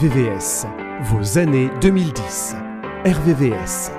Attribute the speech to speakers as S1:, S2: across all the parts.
S1: RVVS, vos années 2010. RVVS.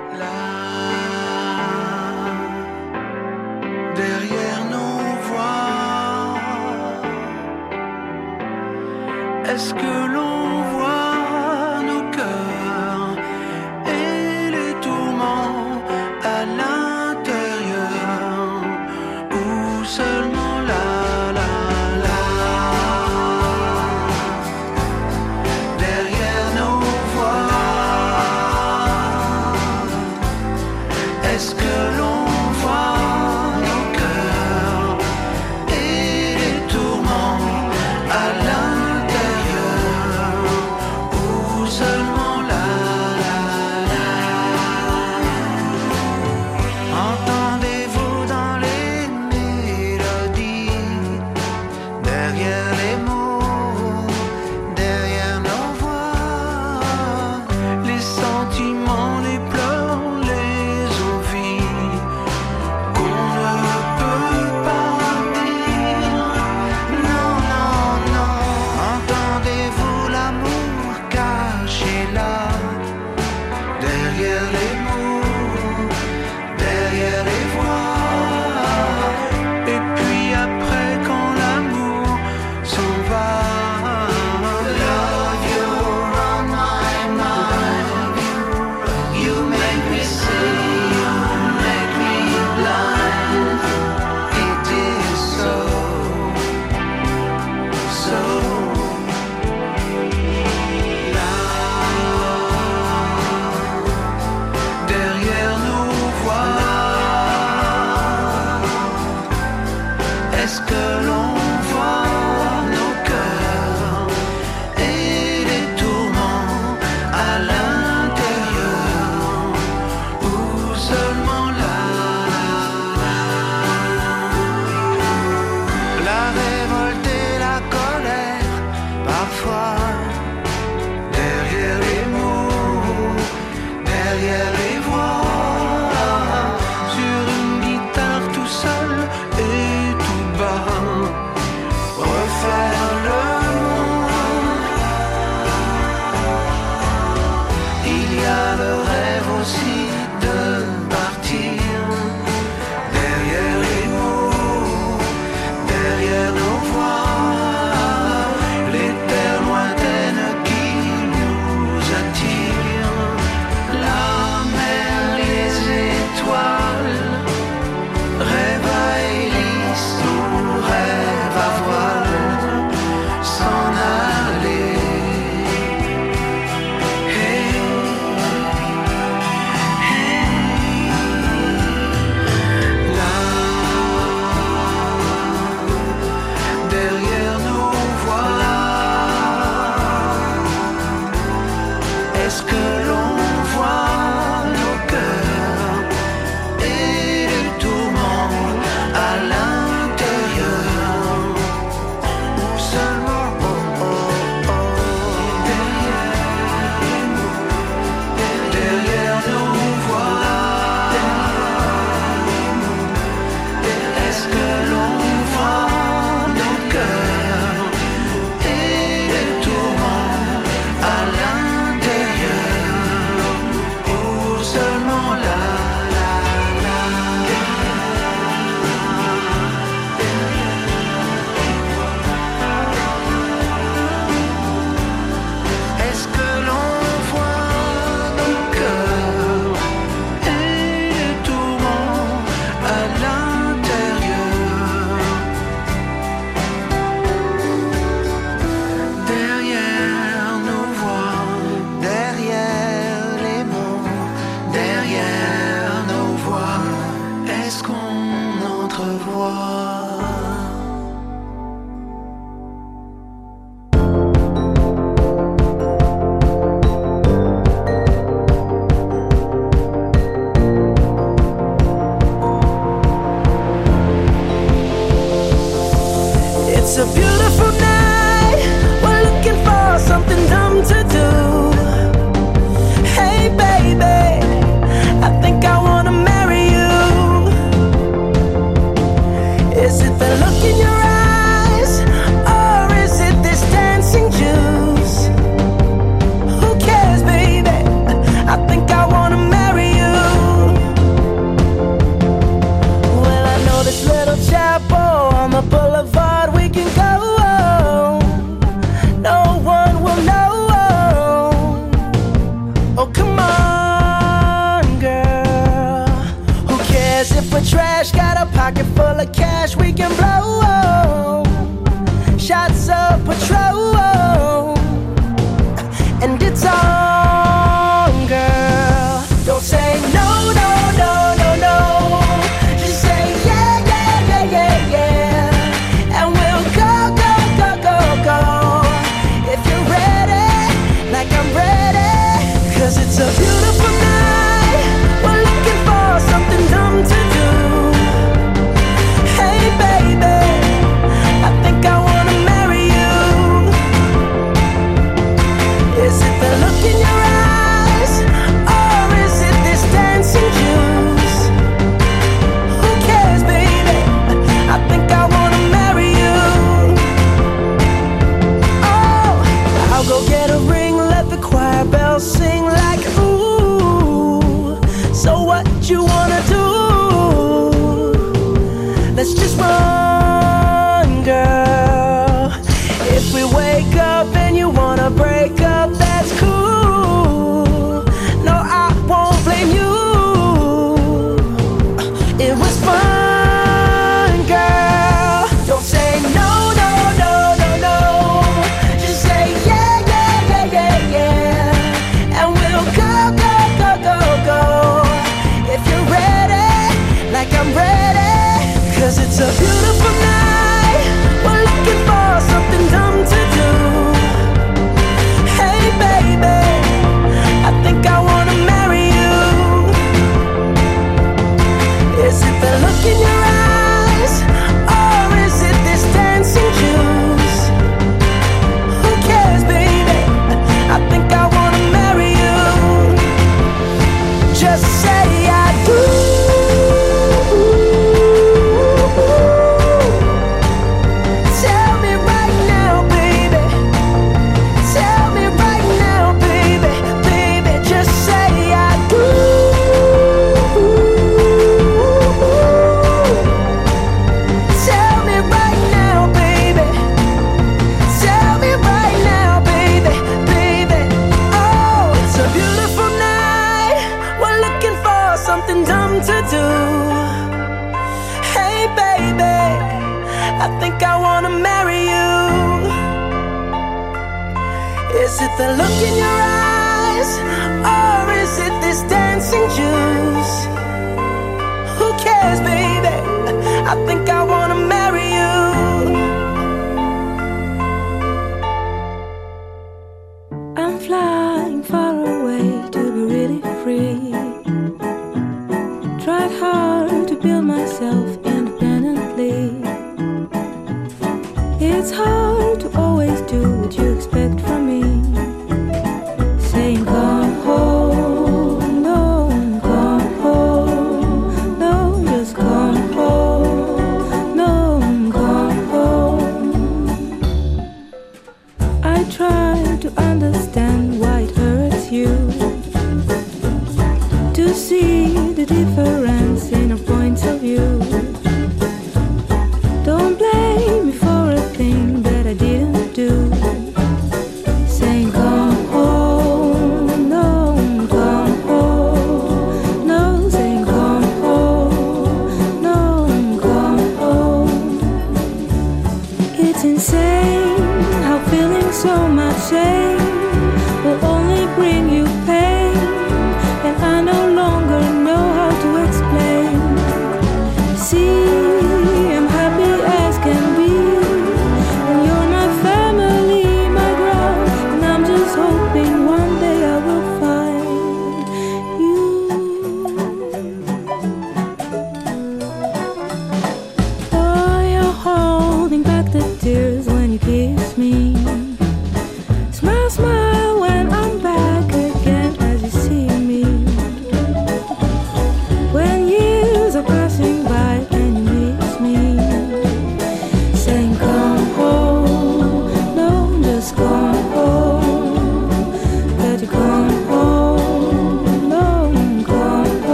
S2: again.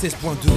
S3: 96.2.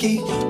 S4: Mickey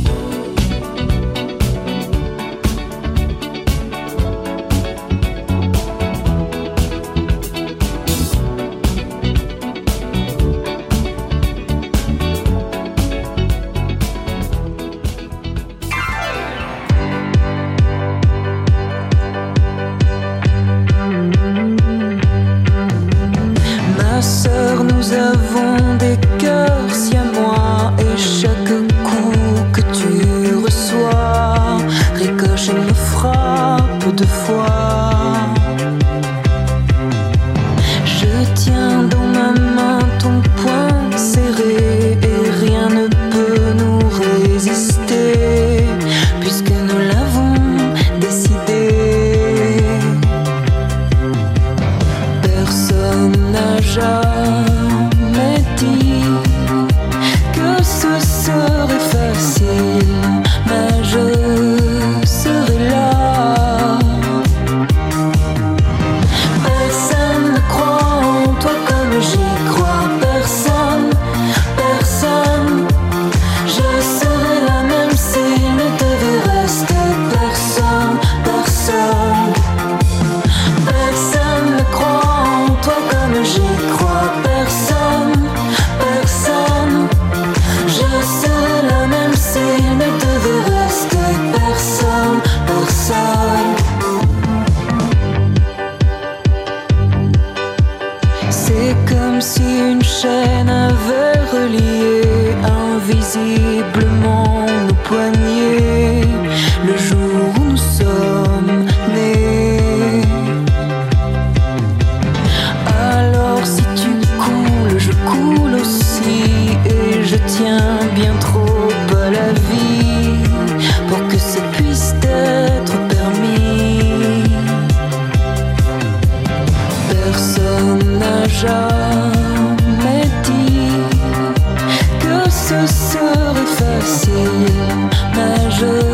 S5: jamais dit que ce serait facile, mais je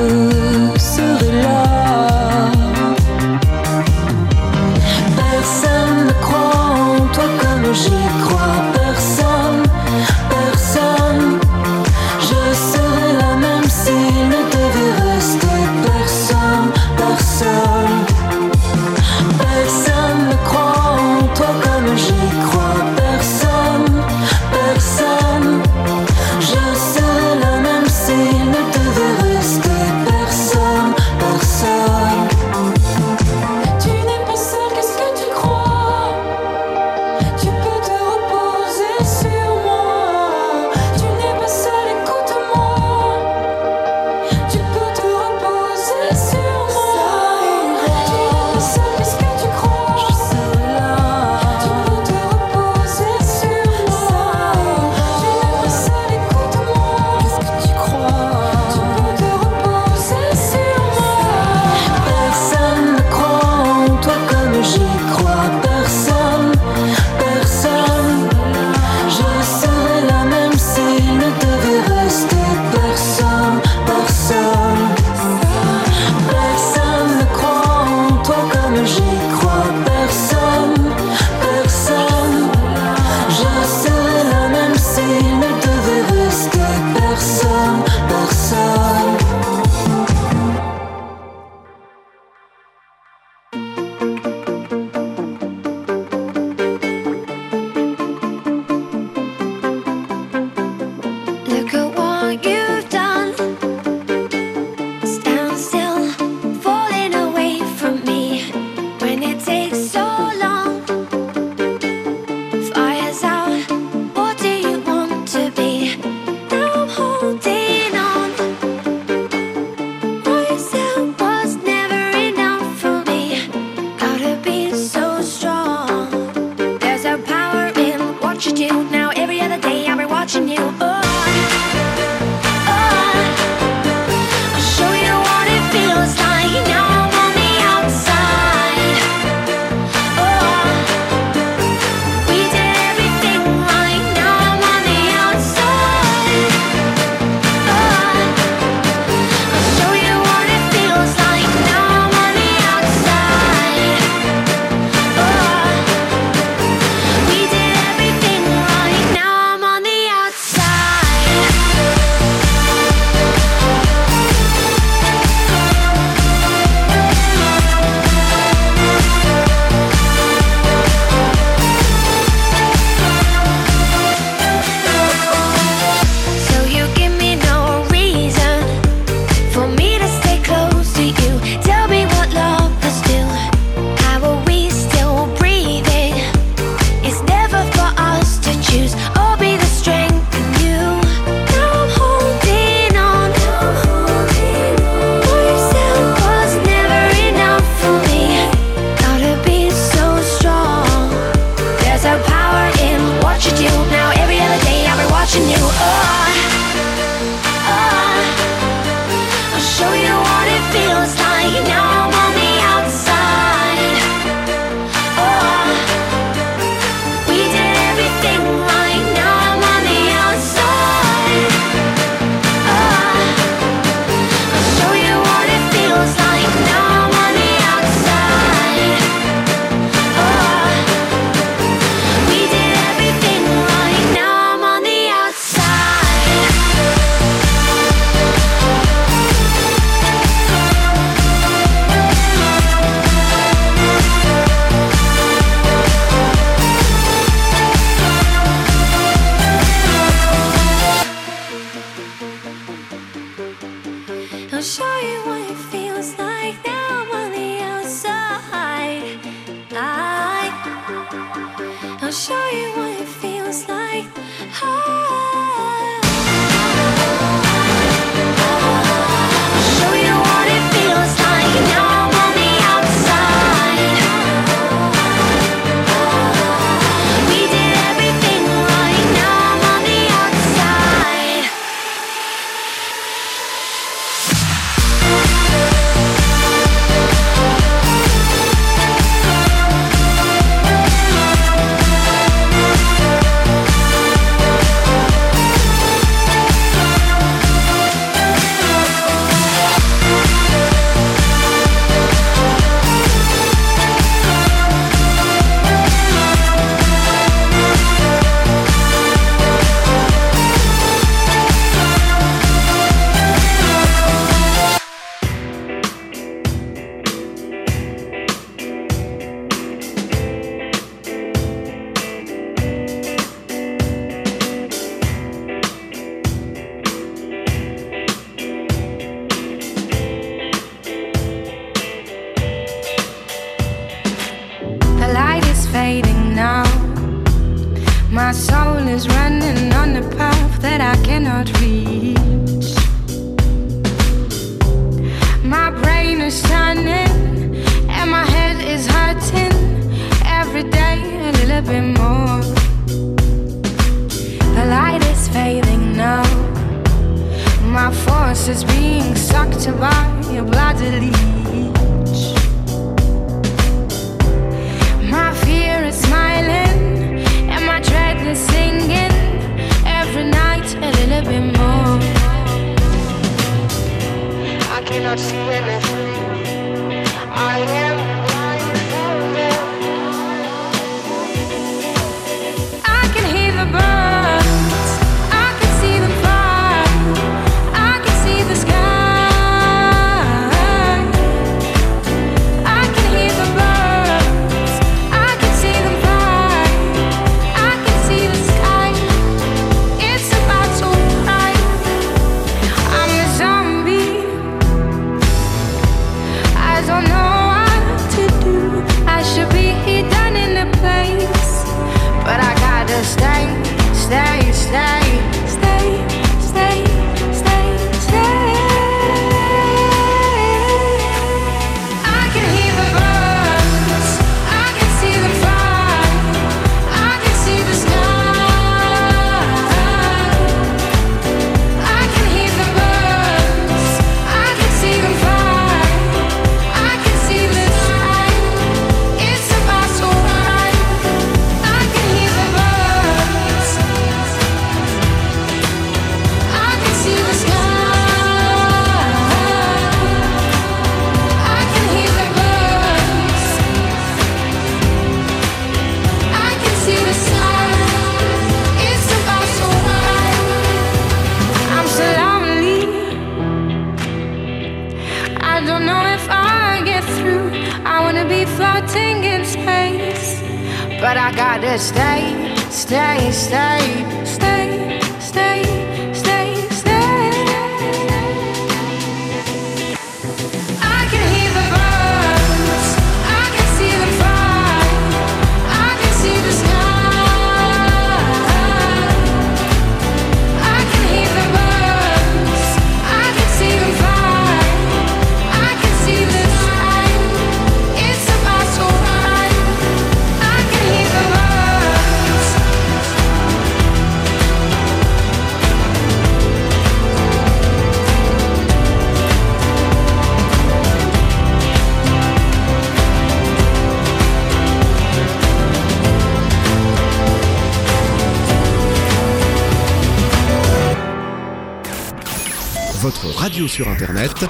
S6: sur internet.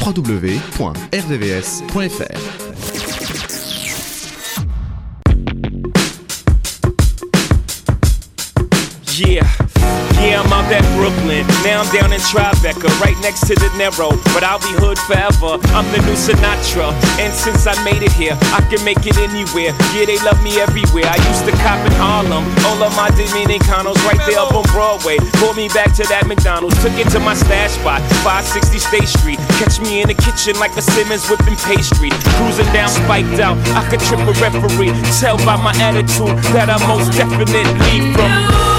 S6: www.rdvs.fr
S7: Yeah, yeah. I'm out at Brooklyn. Now I'm down in Tribeca, right next to the Narrow. But I'll be hood forever. I'm the new Sinatra. And since I made it here, I can make it anywhere. Yeah, they love me everywhere. I used to cop in Harlem. All of my Dominicanos right there up on Broadway. Pulled me back to that McDonald's. Took it to my stash spot, 560 State Street. Catch me in the kitchen like a Simmons whipping pastry. Cruising down, spiked out. I could trip a referee. Tell by my attitude that I most definitely from.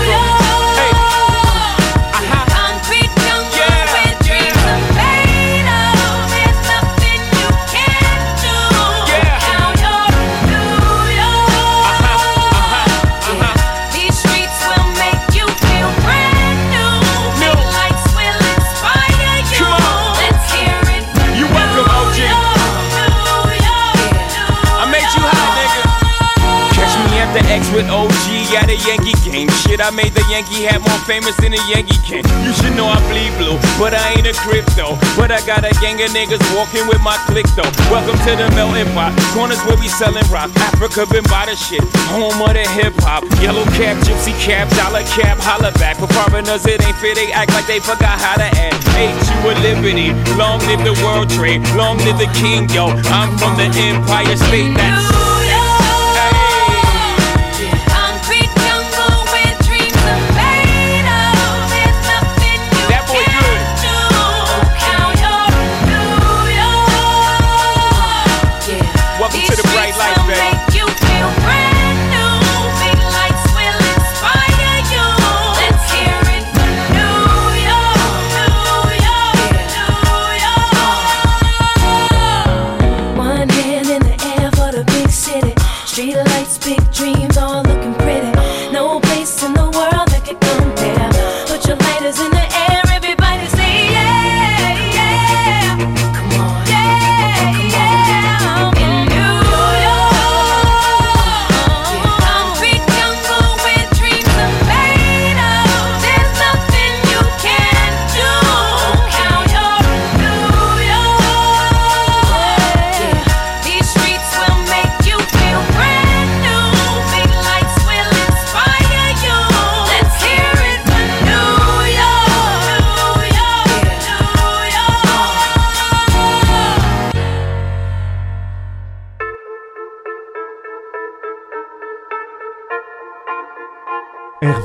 S7: Yankee game. Shit, I made the Yankee hat more famous than the Yankee can. You should know I bleed blue, but I ain't a crypto. But I got a gang of niggas walking with my click though. Welcome to the melting pot. Corners where we selling rock. Africa been by the shit. Home of the hip hop. Yellow cap, gypsy cap, dollar cap, holla back. For foreigners, it ain't fair. They act like they forgot how to act. Ain't you a liberty? Long live the world trade. Long live the king, yo. I'm from the Empire State. That's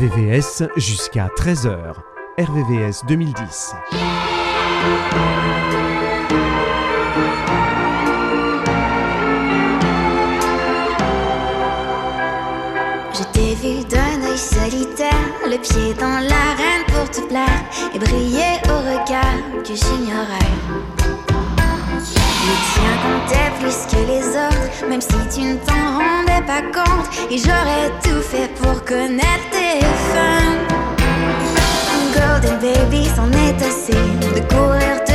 S6: RVVS jusqu'à 13h. RVVS 2010.
S8: Je t'ai vu d'un œil solitaire, le pied dans l'arène pour te plaire et briller au regard que j'ignorais. Les tiens comptaient plus que les autres, même si tu ne t'en rendais pas compte. Et j'aurais tout fait pour connaître tes fins. Golden baby, c'en est assez de courir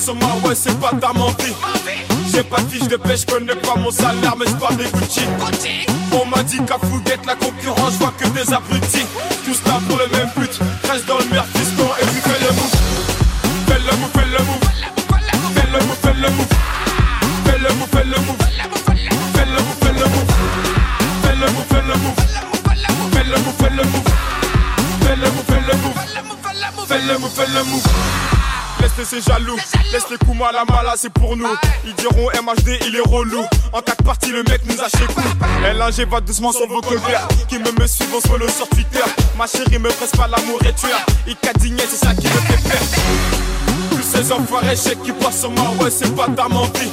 S9: sur ouais, c'est pas ta mentir. J'ai pas de fiche de pêche, connais pas mon salaire, mais j'parle des Gucci. On m'a dit qu'à fouguette la concurrence, Je vois que des abrutis. moi la mala c'est pour nous. Ils diront MHD il est relou. En quatre parties le mec nous a chez L1G va doucement sur vos colères Qui me me suivent on se le sur Twitter. Ma chérie me presse pas l'amour et tu Il cadigné c'est ça qui me fait perdre Tous ces enfoirés je qui passent sur moi. C'est pas ta mentie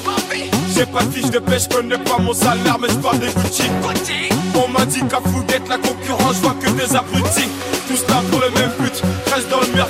S9: J'ai pas de fiche de pêche, connais pas mon salaire Mais je parle des Gucci On m'a dit qu'à d'être la concurrence, je vois que des abrutis. Tous là pour le même but. Reste dans le merde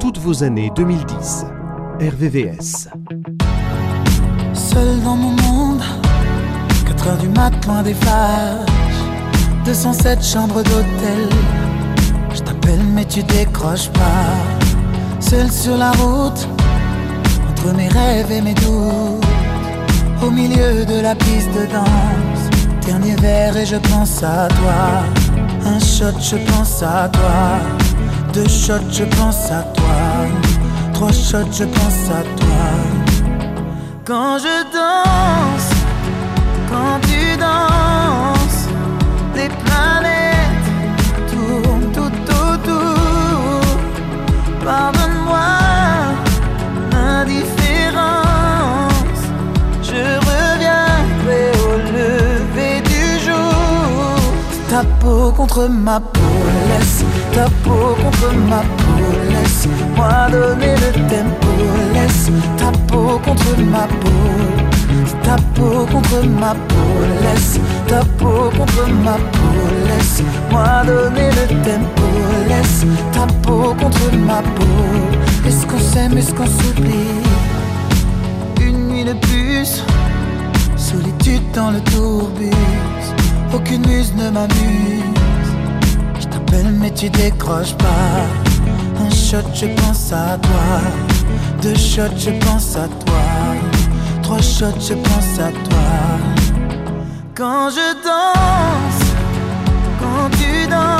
S6: Toutes vos années 2010. RVVS.
S1: Seul dans mon monde, 4 heures du mat, loin des phares. 207 chambres d'hôtel. Je t'appelle, mais tu décroches pas. Seul sur la route, entre mes rêves et mes doutes. Au milieu de la piste de danse, dernier verre et je pense à toi. Un shot, je pense à toi. Deux shots, je pense à toi. Trois shots, je pense à toi. Quand je danse, quand tu danses, les planètes tournent tout autour. Pardonne-moi l'indifférence. Je reviendrai au lever du jour. Ta peau contre ma peau, ta peau contre ma peau, laisse moi donner le tempo, laisse ta peau contre ma peau. Ta peau contre ma peau, laisse ta peau contre ma peau, laisse moi donner le tempo, laisse ta peau contre ma peau. Est-ce qu'on s'aime, est-ce qu'on s'oublie? Une nuit de plus, solitude dans le tourbus, aucune muse ne m'amuse. Mais tu décroches pas. Un shot, je pense à toi. Deux shots, je pense à toi. Trois shots, je pense à toi. Quand je danse, quand tu danses,